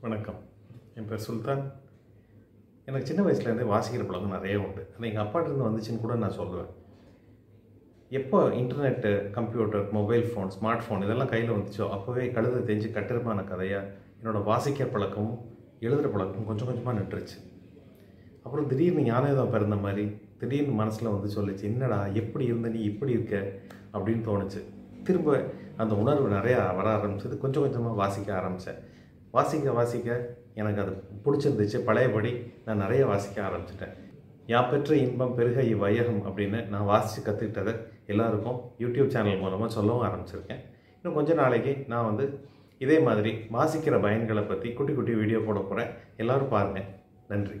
வணக்கம். என் பேர் சுல்தான். எனக்கு சின்ன வயசுலேருந்தே வாசிக்கிற பழக்கம் நிறைய உண்டு. அது எங்கள் அப்பாட்டிருந்து வந்துச்சுன்னு கூட நான் சொல்லுவேன். எப்போ internet computer mobile phone smartphone இதெல்லாம் கையில் வந்துச்சோ அப்போவே கழுதை தெரிஞ்சு கட்டுருமான கதையாக என்னோடய வாசிக்கிற பழக்கமும் எழுதுகிற பழக்கமும் கொஞ்சம் கொஞ்சமாக நின்றுச்சு. அப்புறம் திடீர்னு ஞானயோதம் பிறந்த மாதிரி திடீர்னு மனசில் வந்து சொல்லிச்சு என்னடா எப்படி இருந்த நீ இப்படி இருக்க? அப்படின்னு தோணுச்சு. திரும்ப அந்த உணர்வு நிறையா வர ஆரம்பிச்சது. கொஞ்சம் கொஞ்சமாக வாசிக்க ஆரம்பித்தேன் வாசிக்க வாசிக்க எனக்கு அது பிடிச்சிருந்துச்சு. பழையபடி நான் நிறைய வாசிக்க ஆரம்பிச்சிட்டேன். யா பெற்ற இன்பம் பெருக இவ்வையகம் அப்படின்னு நான் வாசித்து கற்றுக்கிட்டதை எல்லாருக்கும் யூடியூப் சேனல் மூலமாக சொல்லவும் ஆரம்பிச்சிருக்கேன். இன்னும் கொஞ்ச நாளைக்கு நான் வந்து இதே மாதிரி வாசிக்கிற பயன்களை பற்றி குட்டி குட்டி வீடியோ போட போகிறேன் எல்லோரும் பாருங்கள் நன்றி.